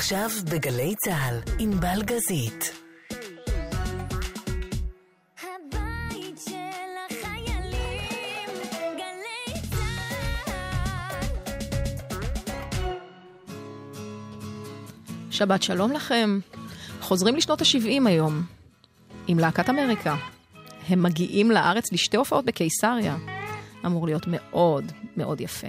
עכשיו בגלי צה"ל, עם בלגזית. הבית של החיילים, גלי צה"ל. שבת שלום לכם. חוזרים לשנות ה-70 היום, עם להקת אמריקה. הם מגיעים לארץ לשתי הופעות בקיסריה. אמור להיות מאוד מאוד יפה.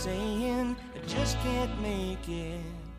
saying I just can't make it.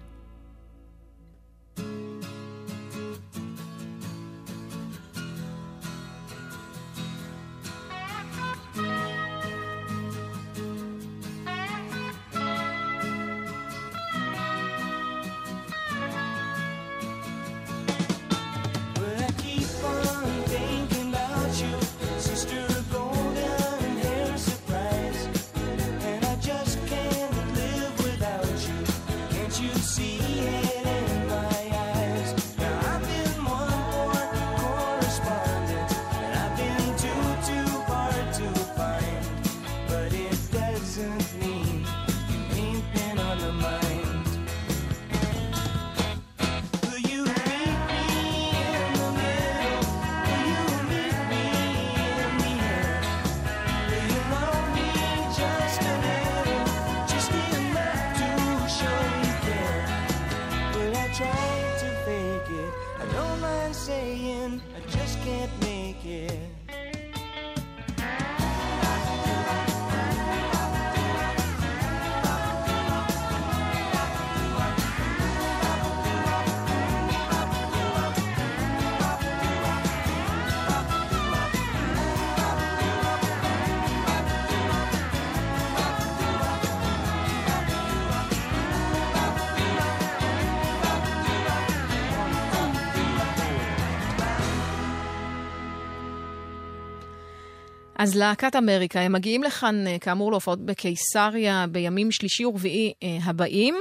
אז להקת אמריקה, הם מגיעים לכאן, אה, כאמור, להופעות בקיסריה בימים שלישי ורביעי אה, הבאים,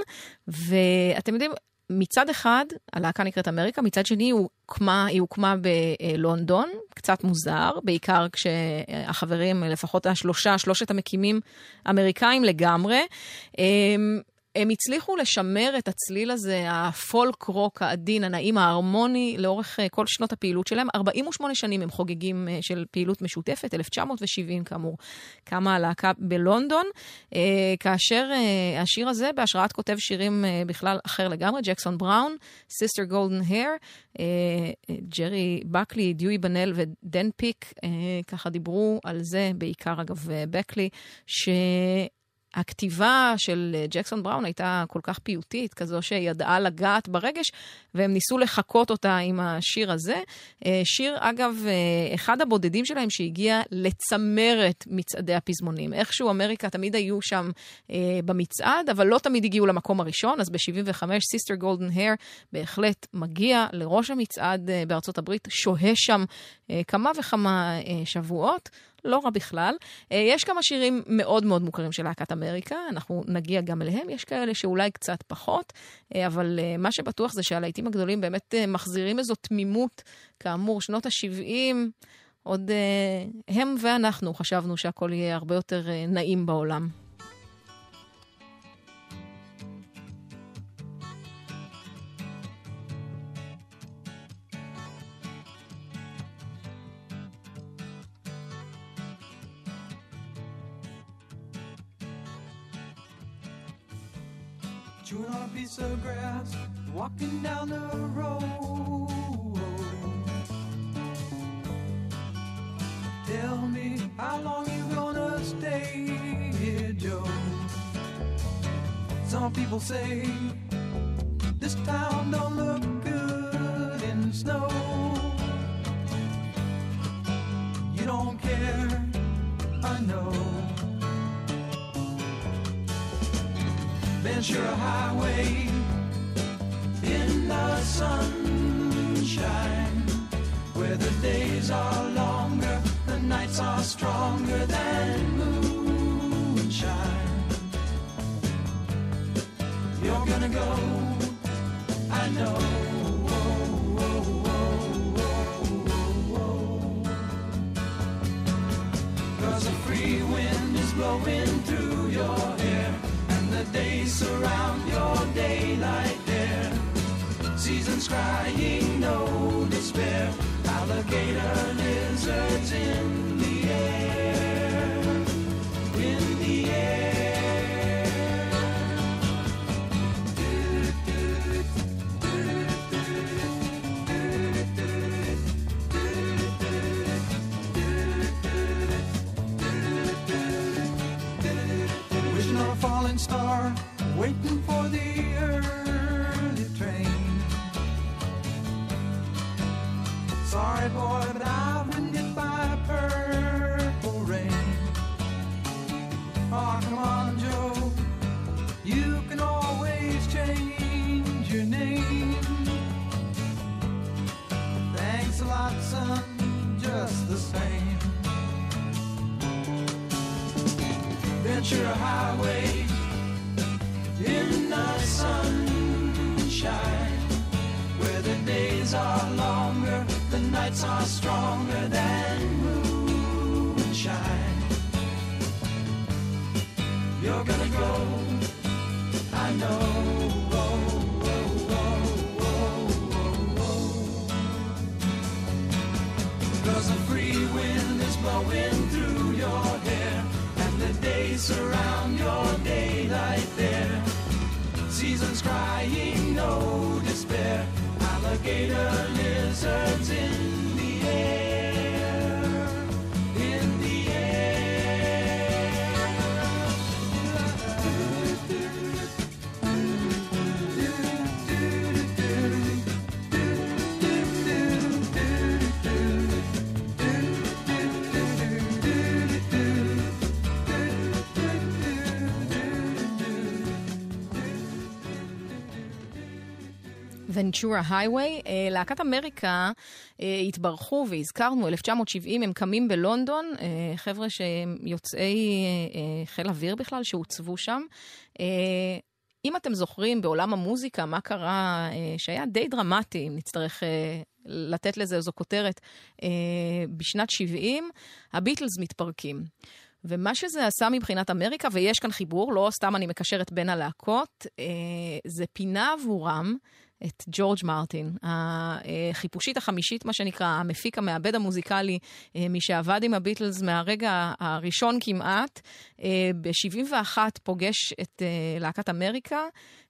ואתם יודעים, מצד אחד, הלהקה נקראת אמריקה, מצד שני, היא הוקמה, היא הוקמה בלונדון, קצת מוזר, בעיקר כשהחברים, לפחות השלושה, שלושת המקימים, אמריקאים לגמרי. הם הצליחו לשמר את הצליל הזה, הפולק רוק העדין, הנעים, ההרמוני, לאורך אה, כל שנות הפעילות שלהם. 48 שנים הם חוגגים אה, של פעילות משותפת, 1970 כאמור, קמה הלהקה בלונדון, אה, כאשר השיר הזה בהשראת כותב שירים בכלל אחר לגמרי, ג'קסון בראון, Sister Golden Hair, ג'רי בקלי, דיואי בנל ודן פיק, ככה דיברו על זה, בעיקר אגב בקלי, ש... הכתיבה של אה, ג'קסון בראון הייתה כל כך פיוטית, כזו שידעה לגעת ברגש, והם ניסו לחקות אותה עם השיר הזה. אה, שיר, אגב, אה, אחד הבודדים שלהם שהגיע לצמרת מצעדי הפזמונים. איכשהו אמריקה תמיד היו שם במצעד, אבל לא תמיד הגיעו למקום הראשון, אז ב-75 Sister Golden Hair בהחלט מגיע לראש המצעד בארצות הברית, שוהה שם כמה וכמה שבועות. לא רע בכלל. יש כמה שירים מאוד מאוד מוכרים של להקת אמריקה, אנחנו נגיע גם אליהם, יש כאלה שאולי קצת פחות, אבל מה שבטוח זה שהלהיטים הגדולים באמת מחזירים איזו תמימות, כאמור, שנות ה-70, עוד הם ואנחנו חשבנו שהכל יהיה הרבה יותר נעים בעולם. Chewing on a piece of grass, walking down the road. Tell me how long you gonna stay here, Joe? Some people say this town don't look Ventura Highway in the sunshine, where the days are longer, the nights are stronger than moonshine. You're gonna go, I know. Cause a free wind is blowing through and the days surround your daylight there. Seasons crying, no despair. Alligator lizards in Oh, come on, Joe. You can always change your name. Thanks a lot, son, just the same. Ventura Highway in the sunshine, where the days are longer, the nights are stronger than You're gonna go, I know. Cause a free wind is blowing through your hair, and the days surround your daylight there. Seasons crying, no despair. Alligator lizards in ונצ'ורה הייווי. אה, להקת אמריקה אה, התברכו והזכרנו, 1970 הם קמים בלונדון, אה, חבר'ה שהם יוצאי חיל אוויר בכלל, שהוצבו שם. אם אתם זוכרים בעולם המוזיקה, מה קרה, שהיה די דרמטי, אם נצטרך לתת לזה איזו כותרת, בשנת 70, הביטלס מתפרקים. ומה שזה עשה מבחינת אמריקה, ויש כאן חיבור, לא סתם אני מקשרת בין הלהקות, זה פינה עבורם את ג'ורג' מרטין, החיפושית החמישית, מה שנקרא, המפיק, המעבד המוזיקלי, אה, מי שעבד עם הביטלס מהרגע הראשון כמעט, אה, ב-71 פוגש את אה, להקת אמריקה.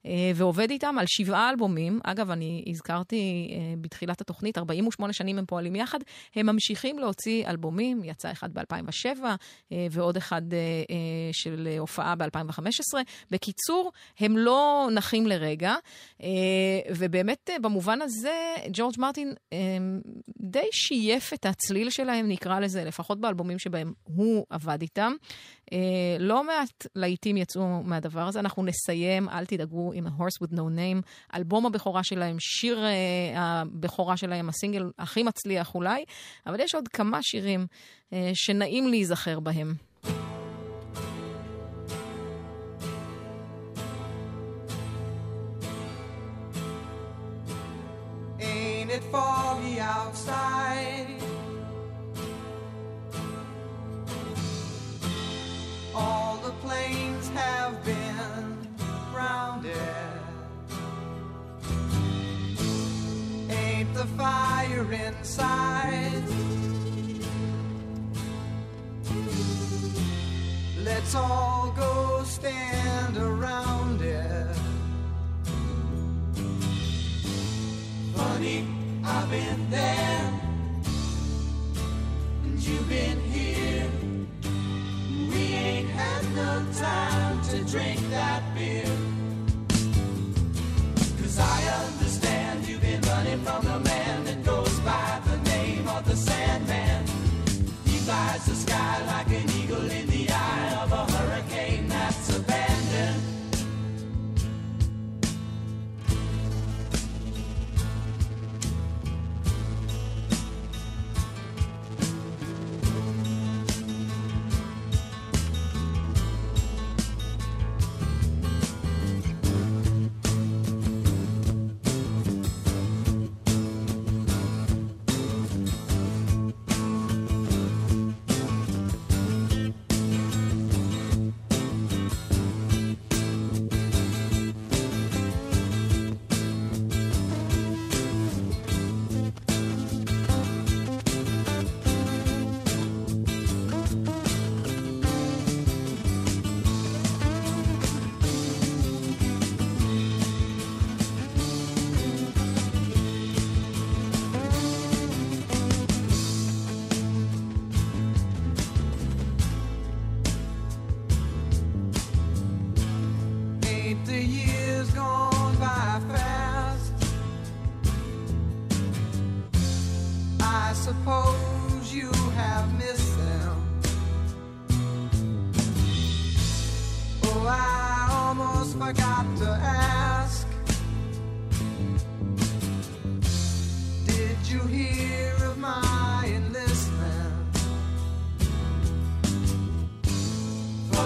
אה, ועובד איתם על שבעה אלבומים. אגב, אני הזכרתי אה, בתחילת התוכנית, 48 שנים הם פועלים יחד. הם ממשיכים להוציא אלבומים, יצא אחד ב-2007 אה, ועוד אחד של הופעה ב-2015. בקיצור, הם לא נחים לרגע, ובאמת במובן הזה, ג'ורג' מרטין די שייף את הצליל שלהם, נקרא לזה, לפחות באלבומים שבהם הוא עבד איתם. אה, לא מעט להיטים יצאו מהדבר הזה. אנחנו נסיים, אל תדאגו, עם ה-Horse with No Name, אלבום הבכורה שלהם, שיר אה, הבכורה שלהם, הסינגל הכי מצליח אולי, אבל יש עוד כמה שירים אה, שנעים להיזכר בהם. inside. Let's all go stand around it. Funny, I've been there, and you've been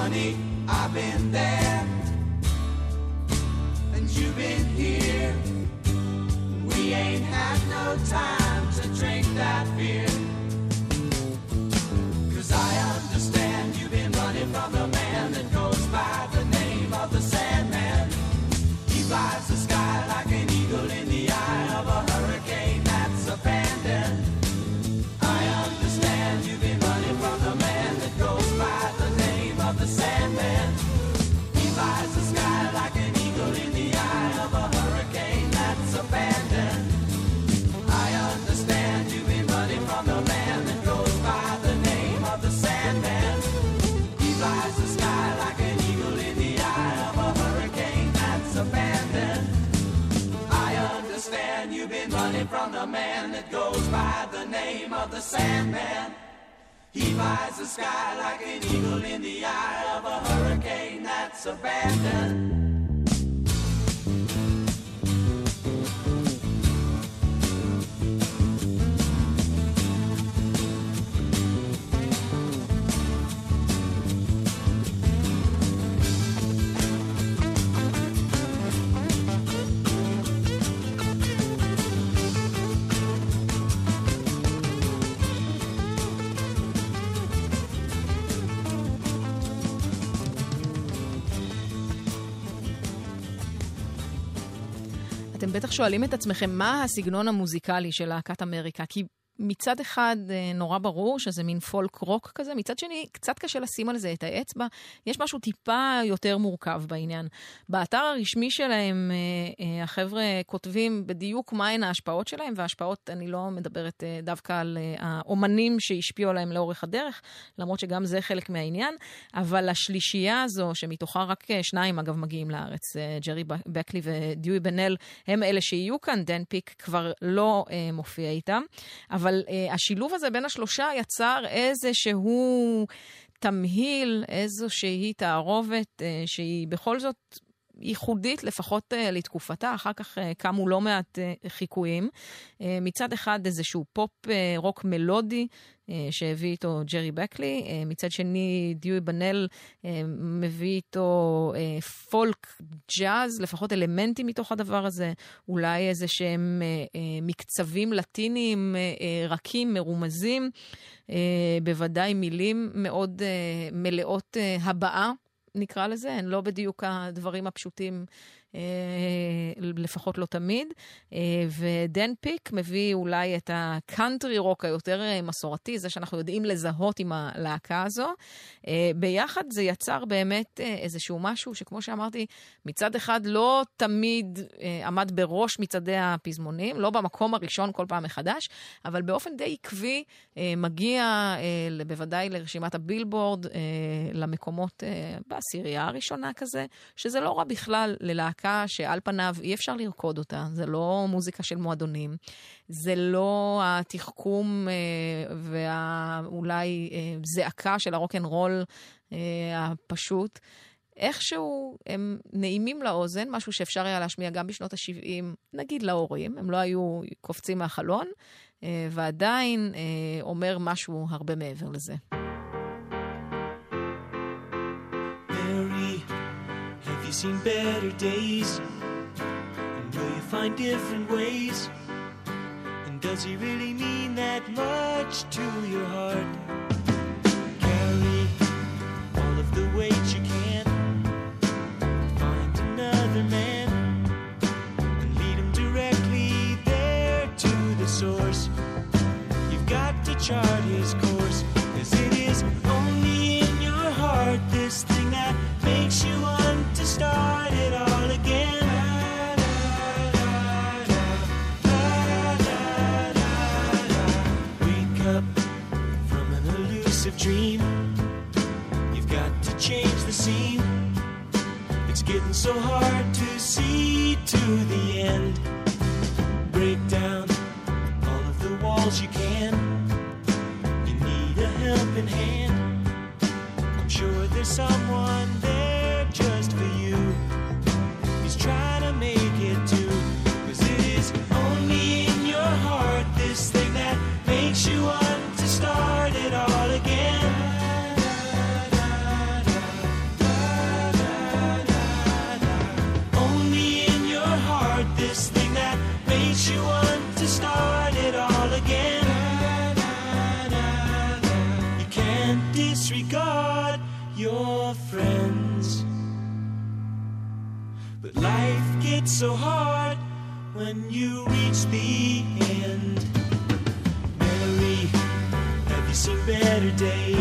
Funny, I've been there and you've been here. We ain't had no time to drink that beer. Name of the Sandman. He flies the sky like an eagle in the eye of a hurricane that's abandoned. בטח שואלים את עצמכם, מה הסגנון המוזיקלי של להקת אמריקה? כי מצד אחד אה, נורא ברור שזה מין פולק רוק כזה, מצד שני קצת קשה לשים על זה את האצבע. יש משהו טיפה יותר מורכב בעניין. באתר הרשמי שלהם אה, אה, החבר'ה כותבים בדיוק מהן ההשפעות שלהם, וההשפעות, אני לא מדברת דווקא על האומנים שהשפיעו עליהם לאורך הדרך, למרות שגם זה חלק מהעניין, אבל השלישייה הזו, שמתוכה רק שניים אגב מגיעים לארץ, ג'רי בקלי ודיואי בנל הם אלה שיהיו כאן, דן פיק כבר לא מופיע איתם. אבל אה, השילוב הזה בין השלושה יצר איזשהו תמהיל, איזושהי תערובת אה, שהיא בכל זאת ייחודית לפחות אה, לתקופתה, אחר כך אה, קמו לא מעט אה, חיקויים. אה, מצד אחד איזשהו פופ אה, רוק מלודי אה, שהביא איתו ג'רי בקלי, אה, מצד שני דיואי בנל מביא איתו אה, פולק ג'אז, לפחות אלמנטים מתוך הדבר הזה, אולי איזה שהם אה, אה, מקצבים לטיניים אה, אה, רכים, מרומזים, אה, בוודאי מילים מאוד אה, מלאות אה, הבעה. נקרא לזה, הן לא בדיוק הדברים הפשוטים לפחות לא תמיד. אה, ודן פיק מביא אולי את הקאנטרי רוק היותר אה, מסורתי, זה שאנחנו יודעים לזהות עם הלהקה הזו. אה, ביחד זה יצר באמת אה, איזשהו משהו שכמו שאמרתי, מצד אחד לא תמיד אה, עמד בראש מצעדי הפזמונים, לא במקום הראשון כל פעם מחדש, אבל באופן די עקבי אה, מגיע אה, בוודאי לרשימת הבילבורד, אה, למקומות אה, בעשירייה הראשונה כזה, שזה לא רע בכלל ללהקה שעל פניו אי אפשר לרקוד אותה, זה לא מוזיקה של מועדונים, זה לא התחכום אה, ואולי אה, זעקה של הרוקנרול אה, הפשוט. איכשהו הם נעימים לאוזן, משהו שאפשר היה להשמיע גם בשנות ה-70, נגיד להורים, הם לא היו קופצים מהחלון, אה, ועדיין אה, אומר משהו הרבה מעבר לזה. Seen better days? And will you find different ways? And does he really mean that much to your heart? Carry all of the weight you can. Find another man and lead him directly there to the source. You've got to chart his course, cause it is only in your heart this thing that makes you start it all again. From an elusive dream. You've got to change the scene. It's getting so hard to see to the end. Break down all of the walls you can. You need a helping hand. I'm sure there's someone there just for you. Disregard your friends. But life gets so hard when you reach the end. Mary, have you seen better days?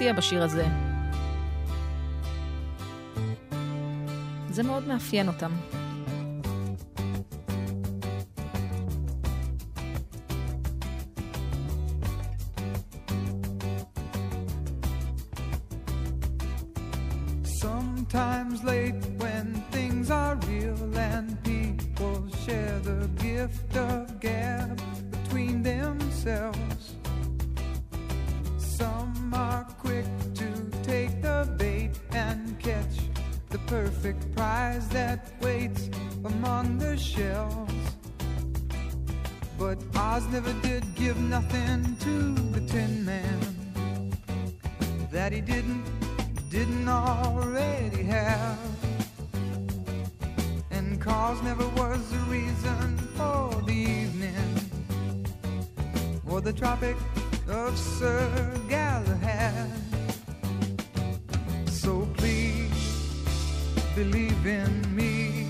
מפתיע בשיר הזה. זה מאוד מאפיין אותם. Sometimes late when things are real and people share the gift of gab between themselves. That waits among the shells. But Oz never did give nothing to the Tin Man that he didn't didn't already have. And cause never was the reason for the evening or the Tropic of Sir Galahad. Believe in me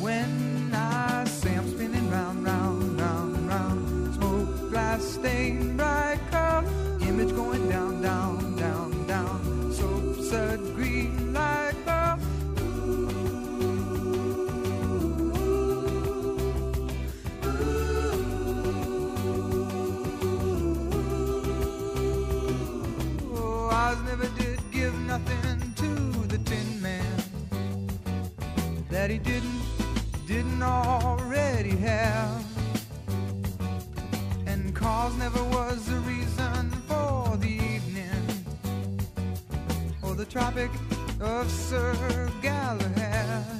when I say I'm spinning round, round, round, round. Smoke, glass, stain, bright color, image going Tropic of Sir Galahad.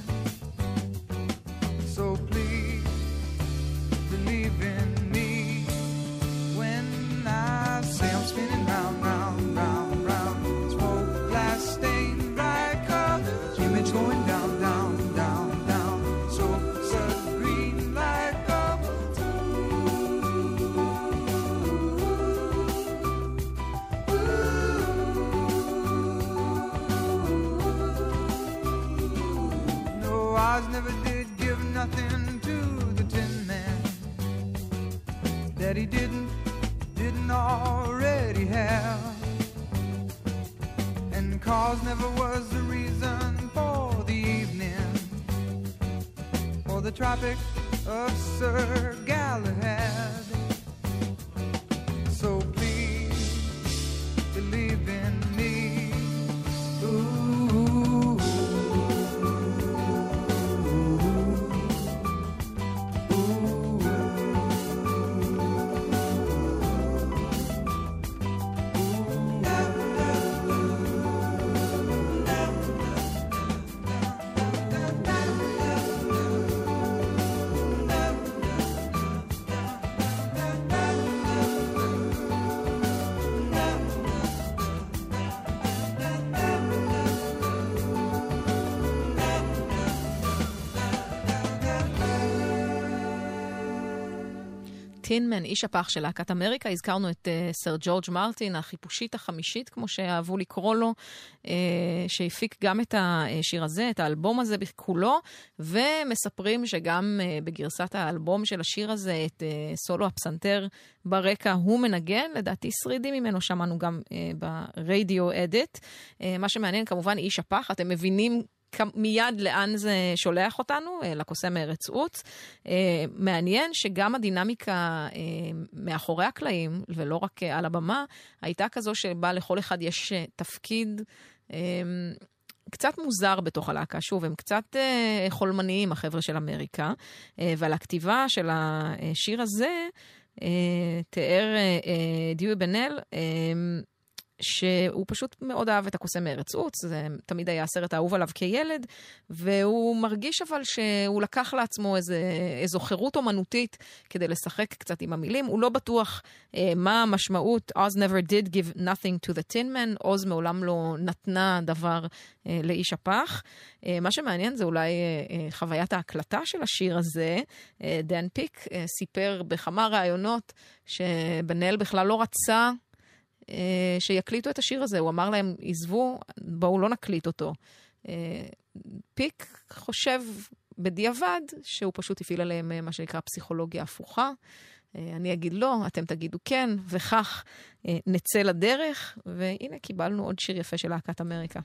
טינמן, איש הפח של להקת אמריקה, הזכרנו את uh, סר ג'ורג' מרטין, החיפושית החמישית, כמו שאהבו לקרוא לו, uh, שהפיק גם את השיר הזה, את האלבום הזה כולו, ומספרים שגם uh, בגרסת האלבום של השיר הזה, את uh, סולו הפסנתר ברקע, הוא מנגן, לדעתי שרידים ממנו שמענו גם uh, ברדיו אדיט. Uh, מה שמעניין כמובן איש הפח, אתם מבינים מיד לאן זה שולח אותנו, אה, לקוסם ארץ עוץ. אה, מעניין שגם הדינמיקה אה, מאחורי הקלעים, ולא רק על הבמה, הייתה כזו שבה לכל אחד יש תפקיד. קצת מוזר בתוך הלהקה, שוב, הם קצת אה, חולמניים, החבר'ה של אמריקה, אה, ועל הכתיבה של השיר הזה אה, תיאר אה, אה, דיואי בן אל, אה, שהוא פשוט מאוד אהב את הקוסם מארץ עוץ, זה תמיד היה הסרט האהוב עליו כילד, והוא מרגיש אבל שהוא לקח לעצמו איזה, איזו חירות אומנותית כדי לשחק קצת עם המילים. הוא לא בטוח אה, מה המשמעות, Oz never did give nothing to the tin man, עוז מעולם לא נתנה דבר אה, לאיש הפח. אה, מה שמעניין זה אולי אה, אה, חוויית ההקלטה של השיר הזה. אה, דן פיק אה, סיפר בכמה ראיונות שבנאל בכלל לא רצה אה, שיקליטו את השיר הזה. הוא אמר להם, עזבו, בואו לא נקליט אותו. אה, פיק חושב בדיעבד שהוא פשוט הפעיל עליהם אה, מה שנקרא פסיכולוגיה הפוכה. אה, אני אגיד לא, אתם תגידו כן, וכך אה, נצא לדרך, והנה קיבלנו עוד שיר יפה של להקת אמריקה.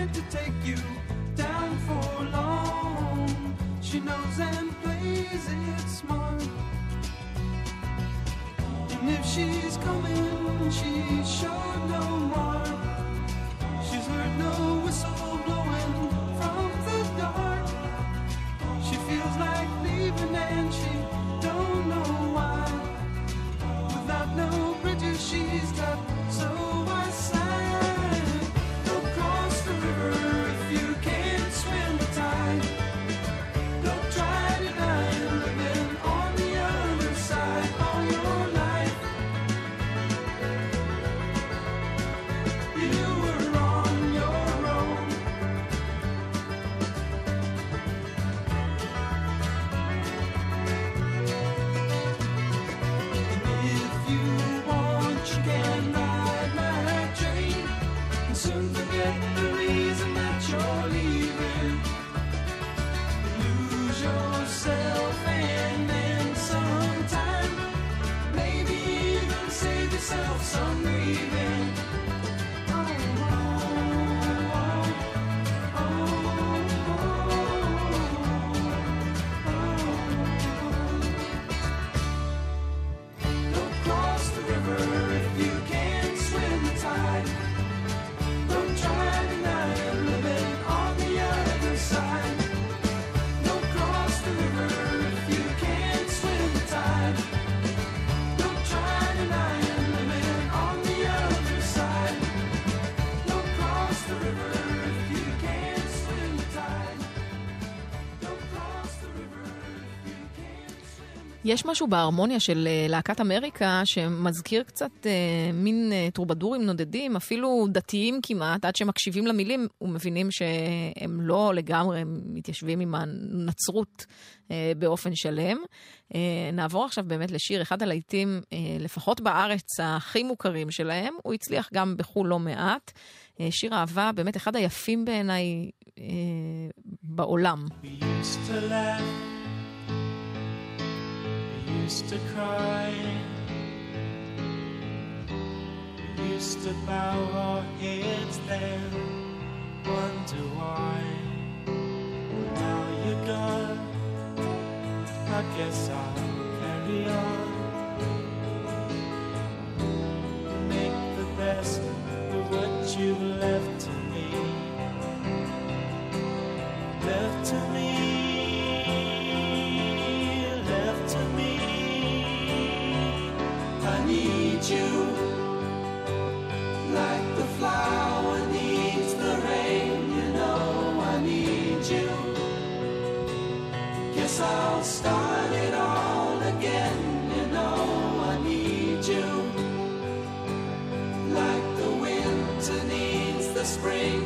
Kind to take you down for long. She knows and plays it smart. And if she's coming, she's sure no mark. יש משהו בהרמוניה של אה, להקת אמריקה שמזכיר קצת אה, מין אה, טרובדורים נודדים, אפילו דתיים כמעט, עד שמקשיבים למילים ומבינים שהם לא לגמרי מתיישבים עם הנצרות אה, באופן שלם. אה, נעבור עכשיו באמת לשיר, אחד הלהיטים, אה, לפחות בארץ, הכי מוכרים שלהם, הוא הצליח גם בחו"ל לא מעט. אה, שיר אהבה, באמת אחד היפים בעיניי אה, בעולם. We used to laugh, used to cry, we used to bow our heads then, wonder why. Now you're gone, I guess I'll carry on. Make the best of what you've left to me left to me, need you like the flower needs the rain. You know I need you. Guess I'll start it all again. You know I need you like the winter needs the spring.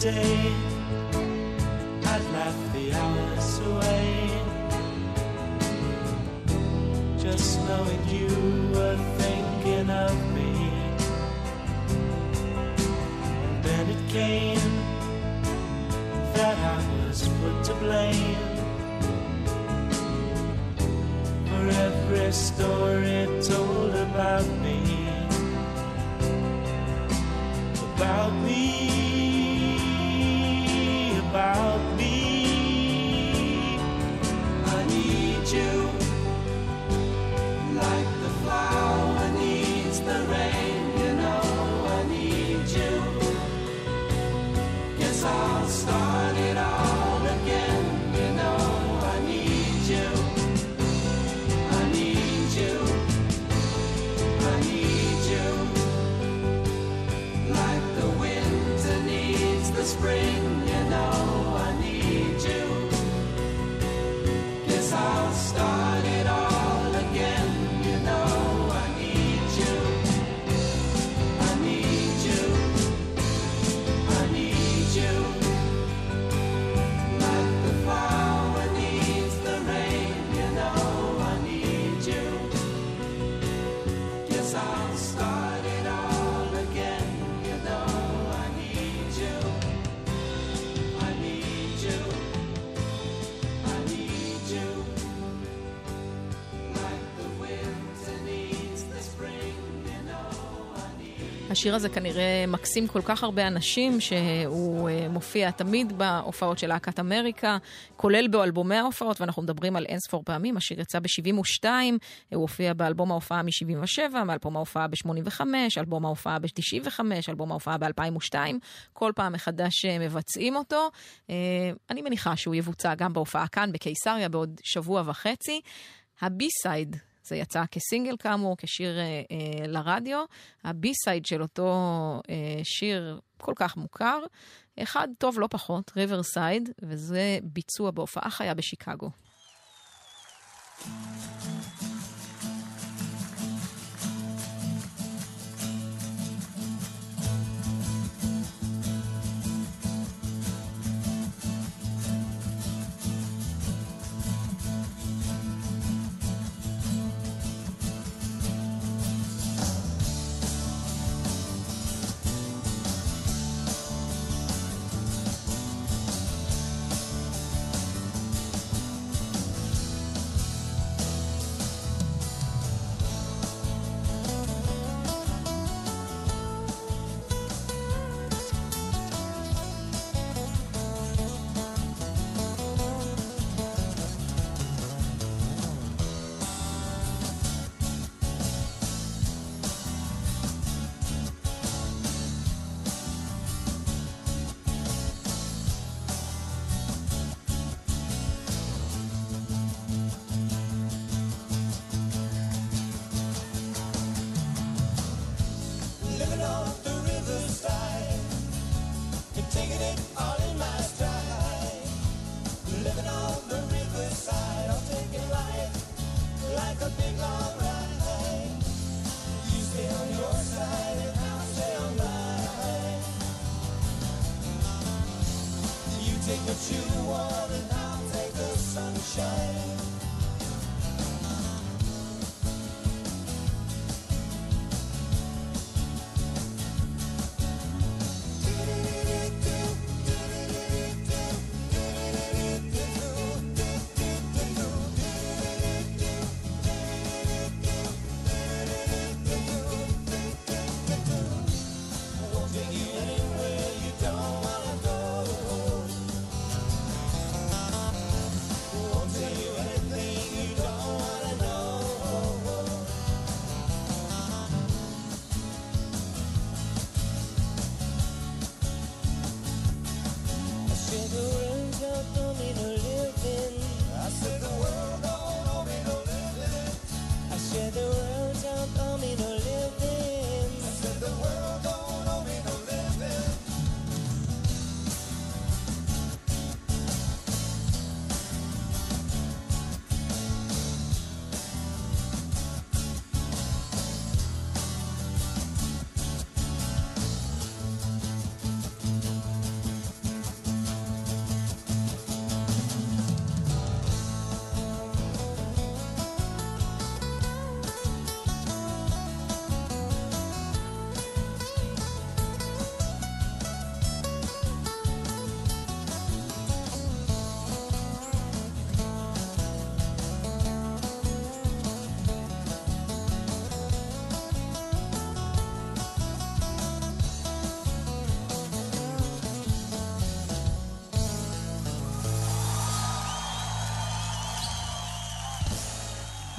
Day השיר הזה כנראה מקסים כל כך הרבה אנשים, שהוא אה, מופיע תמיד בהופעות של להקת אמריקה, כולל באלבומי ההופעות, ואנחנו מדברים על אין ספור פעמים. השיר יצא ב-72, הוא הופיע באלבום ההופעה מ-77, מאלבום ההופעה ב-85, אלבום ההופעה ב-95, אלבום ההופעה ב-2002. כל פעם מחדש אה, מבצעים אותו. אה, אני מניחה שהוא יבוצע גם בהופעה כאן, בקיסריה, בעוד שבוע וחצי. הבי-סייד זה יצא כסינגל כאמור, כשיר אה, אה, לרדיו. ה B-side של אותו אה, שיר כל כך מוכר, אחד טוב לא פחות, ריברסייד, וזה ביצוע בהופעה חיה בשיקגו. you.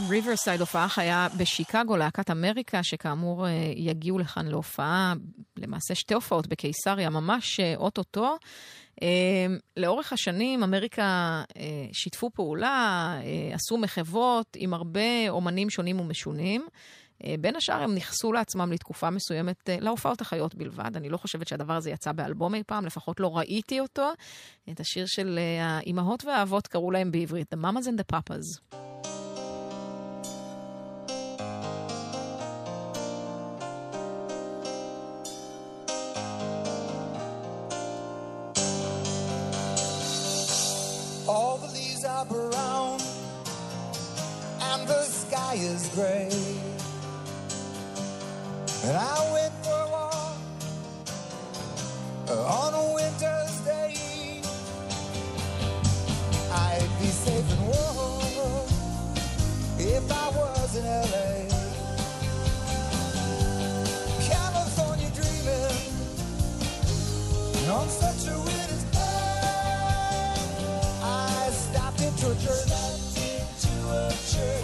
ריברסייד, הופעה חיה בשיקגו, להקת אמריקה, שכאמור אה, יגיעו לכאן להופעה, למעשה שתי הופעות בקיסריה, ממש אה, אוטוטו. אה, לאורך השנים אמריקה שיתפו פעולה, עשו מחוות עם הרבה אומנים שונים ומשונים. בין השאר הם נכסו לעצמם לתקופה מסוימת להופעות החיות בלבד. אני לא חושבת שהדבר הזה יצא באלבום אי פעם, לפחות לא ראיתי אותו. את השיר של האימהות והאבות קראו להם בעברית, The Mamas and the Papas. Brown and the sky is gray. And I went for a walk on a winter's day. I'd be safe and warm if I was in LA. California dreaming on such a into a church.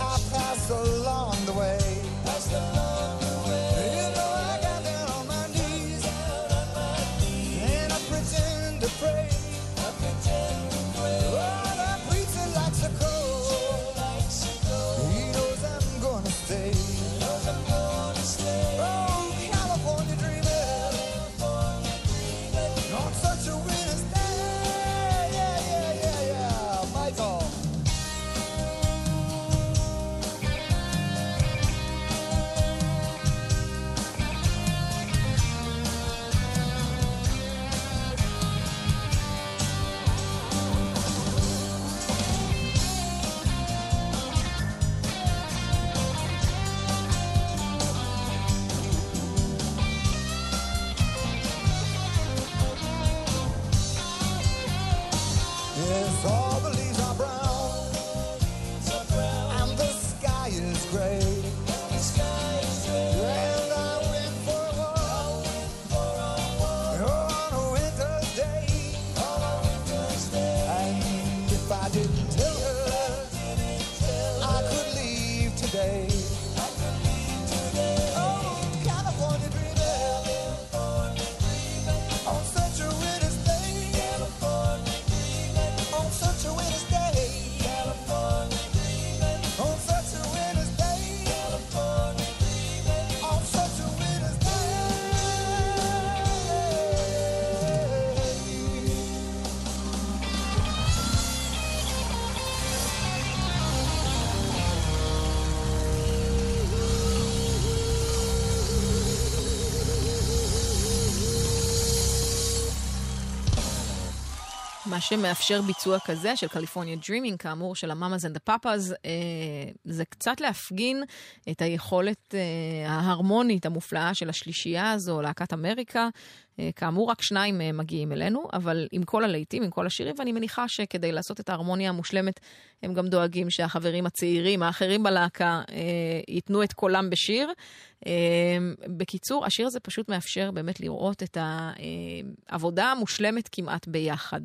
מה שמאפשר ביצוע כזה של California Dreamin', כאמור, של המאמאז אנד הפאפאז, זה קצת להפגין את היכולת אה, ההרמונית המופלאה של השלישייה הזו, להקת אמריקה. אה, כאמור, רק שניים אה, מגיעים אלינו, אבל עם כל הלהיטים, עם כל השירים, ואני מניחה שכדי לעשות את ההרמוניה המושלמת, הם גם דואגים שהחברים הצעירים, האחרים בלהקה, אה, ייתנו את קולם בשיר. בקיצור, השיר הזה פשוט מאפשר באמת לראות את העבודה המושלמת כמעט ביחד.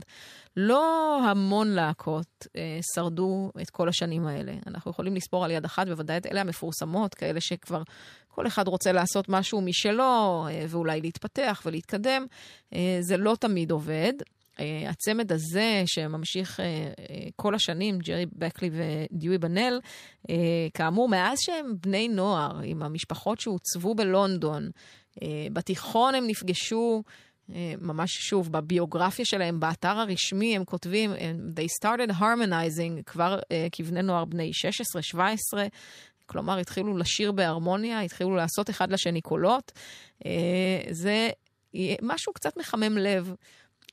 לא המון להקות אה, שרדו את כל השנים האלה. אנחנו יכולים לספור על יד אחת, בוודאי את אלה המפורסמות, כאלה שכבר כל אחד רוצה לעשות משהו משלו, אה, ואולי להתפתח ולהתקדם. אה, זה לא תמיד עובד. אה, הצמד הזה, שממשיך אה, אה, כל השנים, ג'רי בקלי ודיואי בנל, אה, כאמור, מאז שהם בני נוער, עם המשפחות שהוצבו בלונדון, אה, בתיכון הם נפגשו. אה, ממש שוב, בביוגרפיה שלהם, באתר הרשמי, הם כותבים, הם- they started harmonizing כבר uh, כבני נוער בני 16-17, כלומר התחילו לשיר בהרמוניה, התחילו לעשות אחד לשני קולות. Uh, זה משהו קצת מחמם לב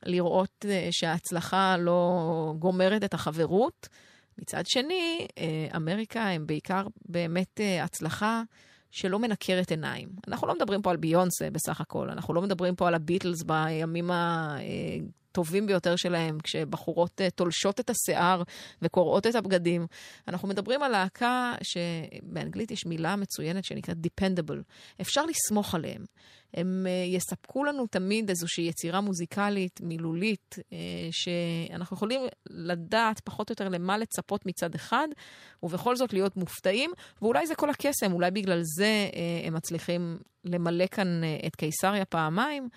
לראות uh, שההצלחה לא גומרת את החברות. מצד שני, uh, אמריקה הם בעיקר באמת uh, הצלחה שלא מנקרת עיניים. אנחנו לא מדברים פה על ביונסה בסך הכל, אנחנו לא מדברים פה על הביטלס בימים הטובים ביותר שלהם, כשבחורות אה, תולשות את השיער וקורעות את הבגדים. אנחנו מדברים על להקה שבאנגלית יש מילה מצוינת שנקראת Dependable. אפשר לסמוך עליהם. הם אה, יספקו לנו תמיד איזושהי יצירה מוזיקלית, מילולית, אה, שאנחנו יכולים לדעת פחות או יותר למה לצפות מצד אחד, ובכל זאת להיות מופתעים, ואולי זה כל הקסם, אולי בגלל זה הם מצליחים למלא כאן את קיסריה פעמיים,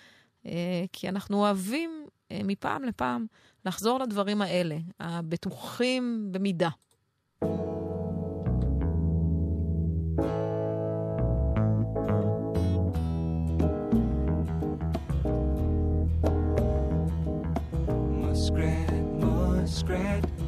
כי אנחנו אוהבים מפעם לפעם לחזור לדברים האלה, הבטוחים במידה. Muskrat,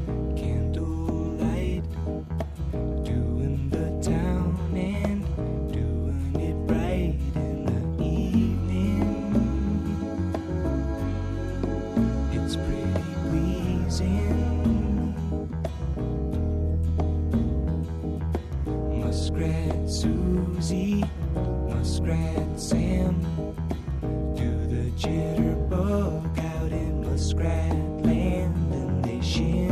Susie, Muskrat Sam, do the jitterbug out in Muskrat Land and they shimmy.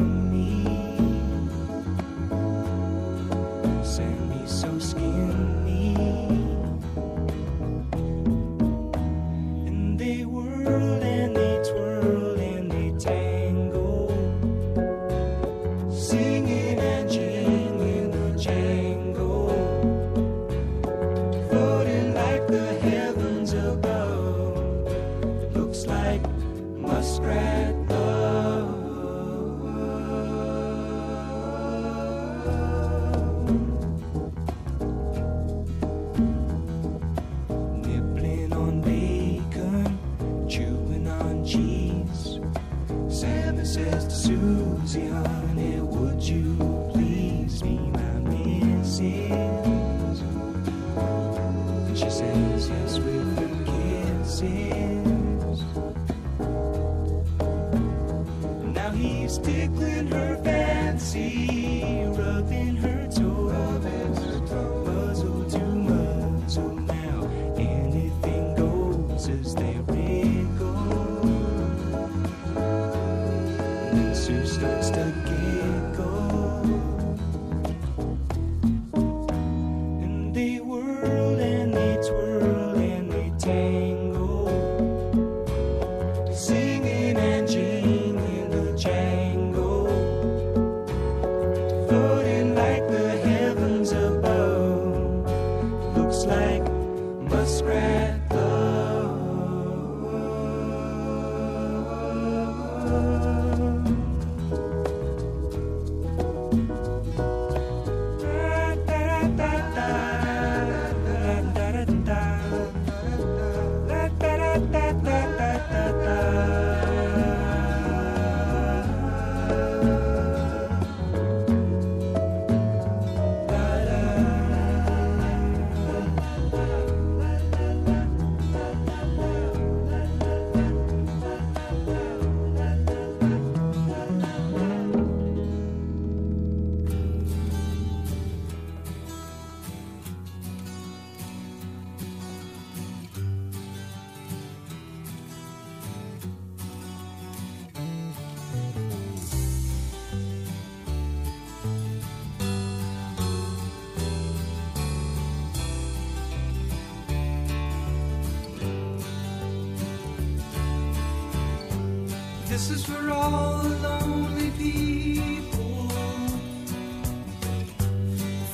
This is for all the lonely people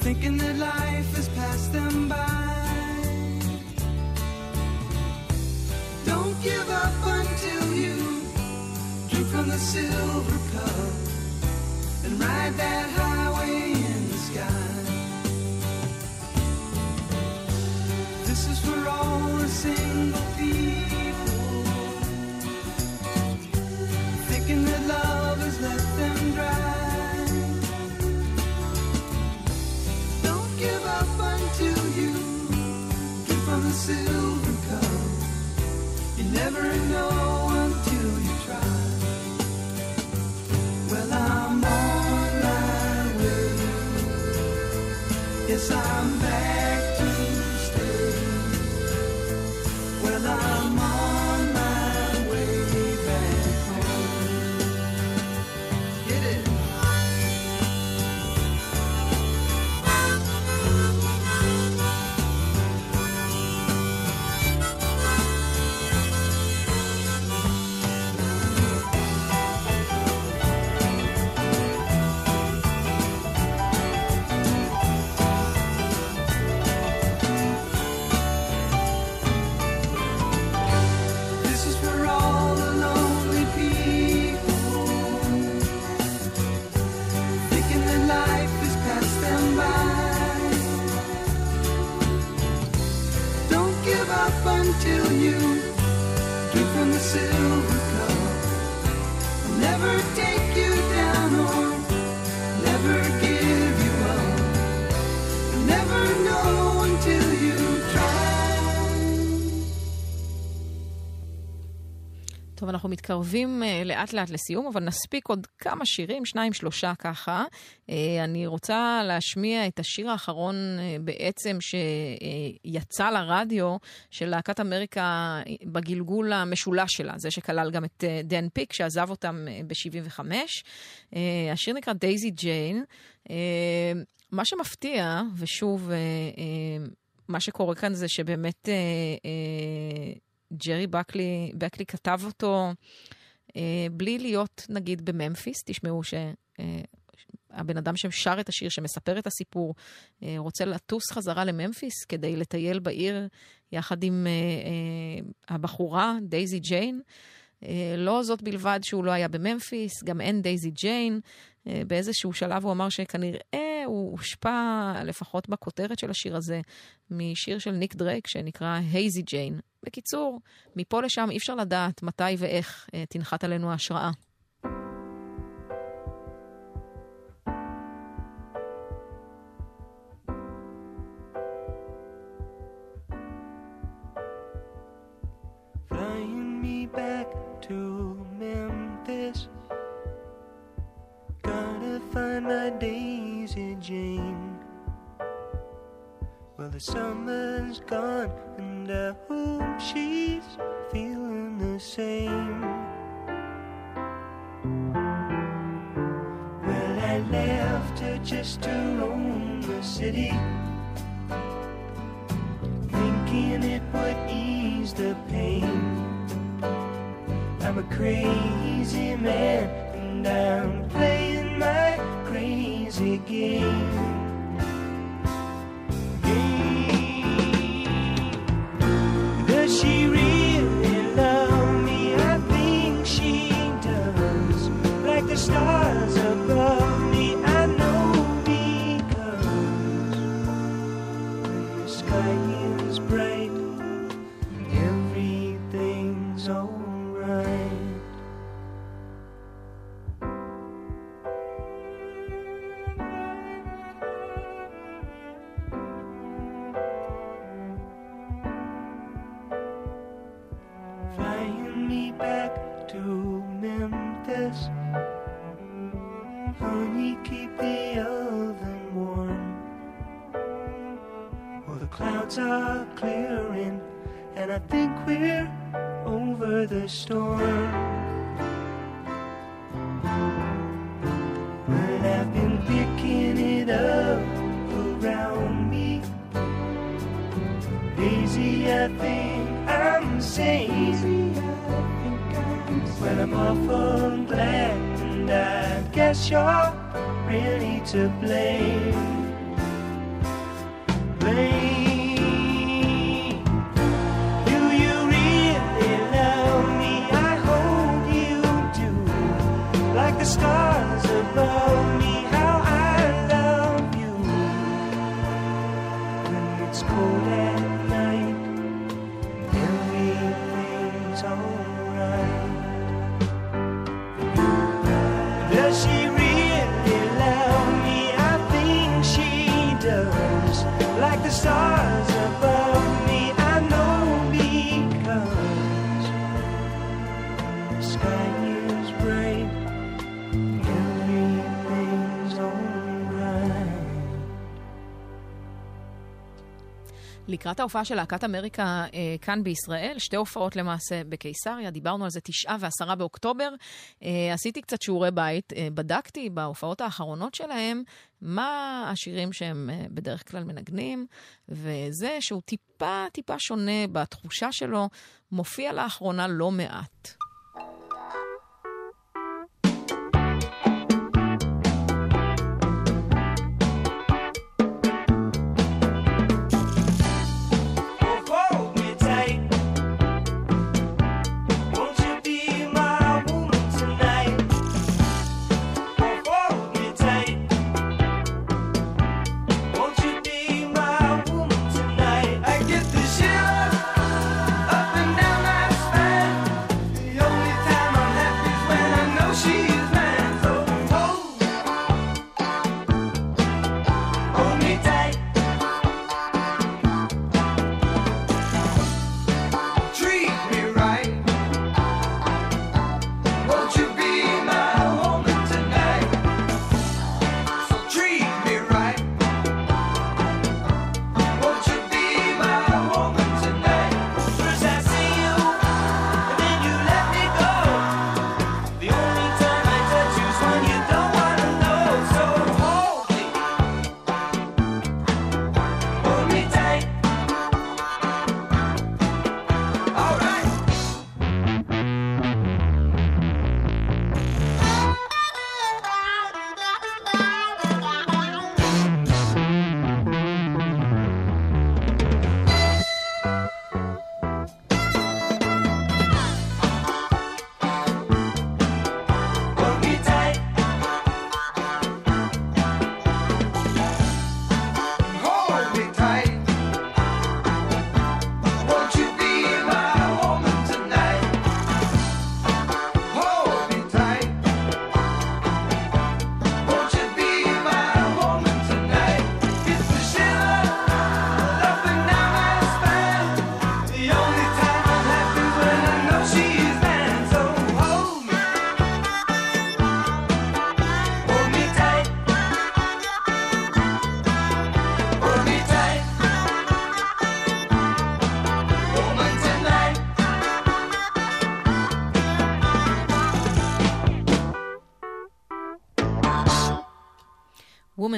thinking that life has passed them by. Don't give up until you drink from the silver אנחנו מתקרבים uh, לאט לאט לסיום, אבל נספיק עוד כמה שירים, שניים, שלושה ככה. Uh, אני רוצה להשמיע את השיר האחרון uh, בעצם שיצא לרדיו של להקת אמריקה בגלגול המשולש שלה, זה שכלל גם את דן פיק, שעזב אותם uh, ב-75. Uh, השיר נקרא דייזי ג'יין. מה שמפתיע, ושוב, מה שקורה כאן זה שבאמת... ג'רי בקלי, בקלי כתב אותו אה, בלי להיות, נגיד, בממפיס. תשמעו שהבן אדם ששר את השיר, שמספר את הסיפור, אה, רוצה לטוס חזרה לממפיס כדי לטייל בעיר יחד עם אה, אה, הבחורה, דייזי ג'יין. אה, לא זאת בלבד שהוא לא היה בממפיס, גם אין דייזי ג'יין. אה, באיזשהו שלב הוא אמר שכנראה הוא הושפע, לפחות בכותרת של השיר הזה, משיר של ניק דרייק שנקרא הייזי ג'יין. בקיצור, מפה לשם אי אפשר לדעת מתי ואיך אה, תנחת עלינו ההשראה. But I've been picking it up around me. Daisy, I think I'm safe. Well, I'm awful glad, and I guess you're really to. Blame. לקראת ההופעה של להקת אמריקה אה, כאן בישראל, שתי הופעות למעשה בקיסריה, דיברנו על זה תשעה ועשרה באוקטובר. אה, עשיתי קצת שיעורי בית, אה, בדקתי בהופעות האחרונות שלהם מה השירים שהם אה, בדרך כלל מנגנים, וזה שהוא טיפה טיפה שונה בתחושה שלו, מופיע לאחרונה לא מעט.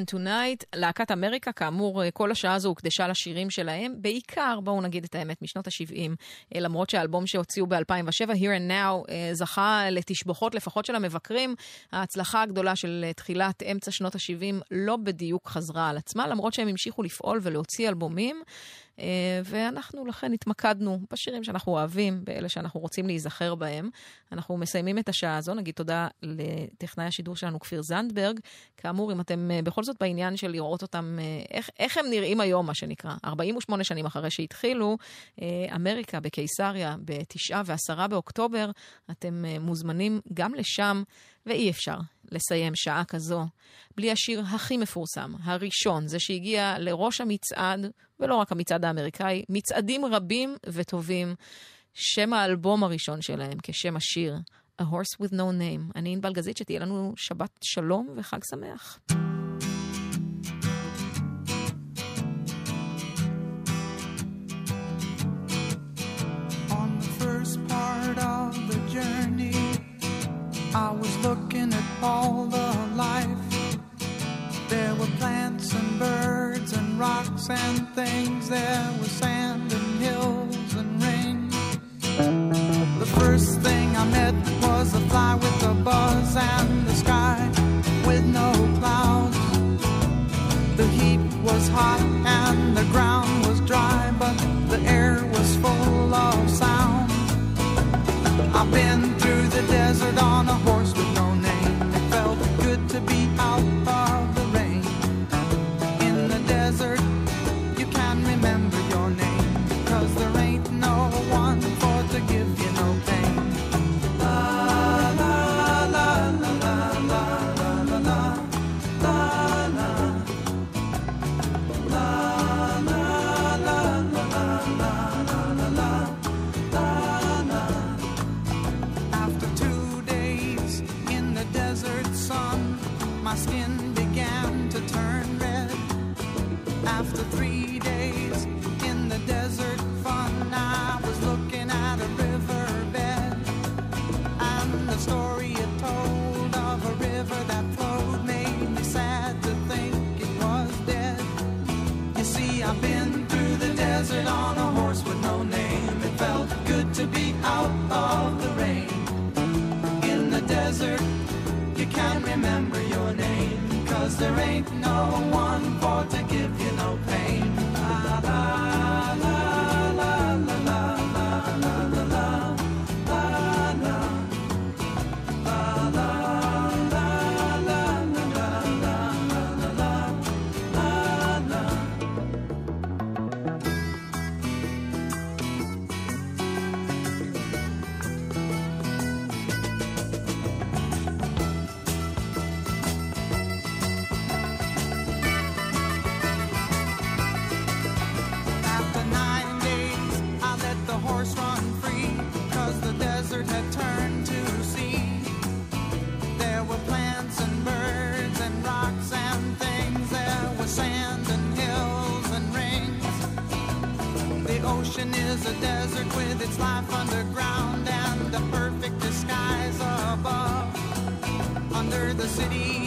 Woman Tonight, להקת אמריקה, כאמור, אה, כל השעה הזו הוקדשה לשירים שלהם, בעיקר, בואו נגיד את האמת, משנות ה-70, למרות שהאלבום שהוציאו ב-2007, Here and Now, אה, זכה לתשבחות לפחות של המבקרים. ההצלחה הגדולה של אה, תחילת אמצע שנות ה-70 לא בדיוק חזרה על עצמה, למרות שהם המשיכו לפעול ולהוציא אלבומים. אה, ואנחנו לכן התמקדנו בשירים שאנחנו אוהבים, באלה שאנחנו רוצים להיזכר בהם. אנחנו מסיימים את השעה הזו, נגיד תודה לטכנאי השידור שלנו, כפיר זנדברג. כאמור, אם אתם אה, בכל זאת בעניין של לראות אותם, אה, איך, איך הם נראים היום, מה שנקרא, 48 שנים אחרי שהתחילו, אמריקה בקיסריה, בתשעה ועשרה באוקטובר, אתם מוזמנים גם לשם, ואי אפשר לסיים שעה כזו בלי השיר הכי מפורסם, הראשון, זה שהגיע לראש המצעד, ולא רק המצעד האמריקאי, מצעדים רבים וטובים. שם האלבום הראשון שלהם כשם השיר, A Horse with No Name. אני ענבל גזית, שתהיה לנו שבת שלום וחג שמח. I was looking all the life. There were plants and birds and rocks and things. There was sand and hills city.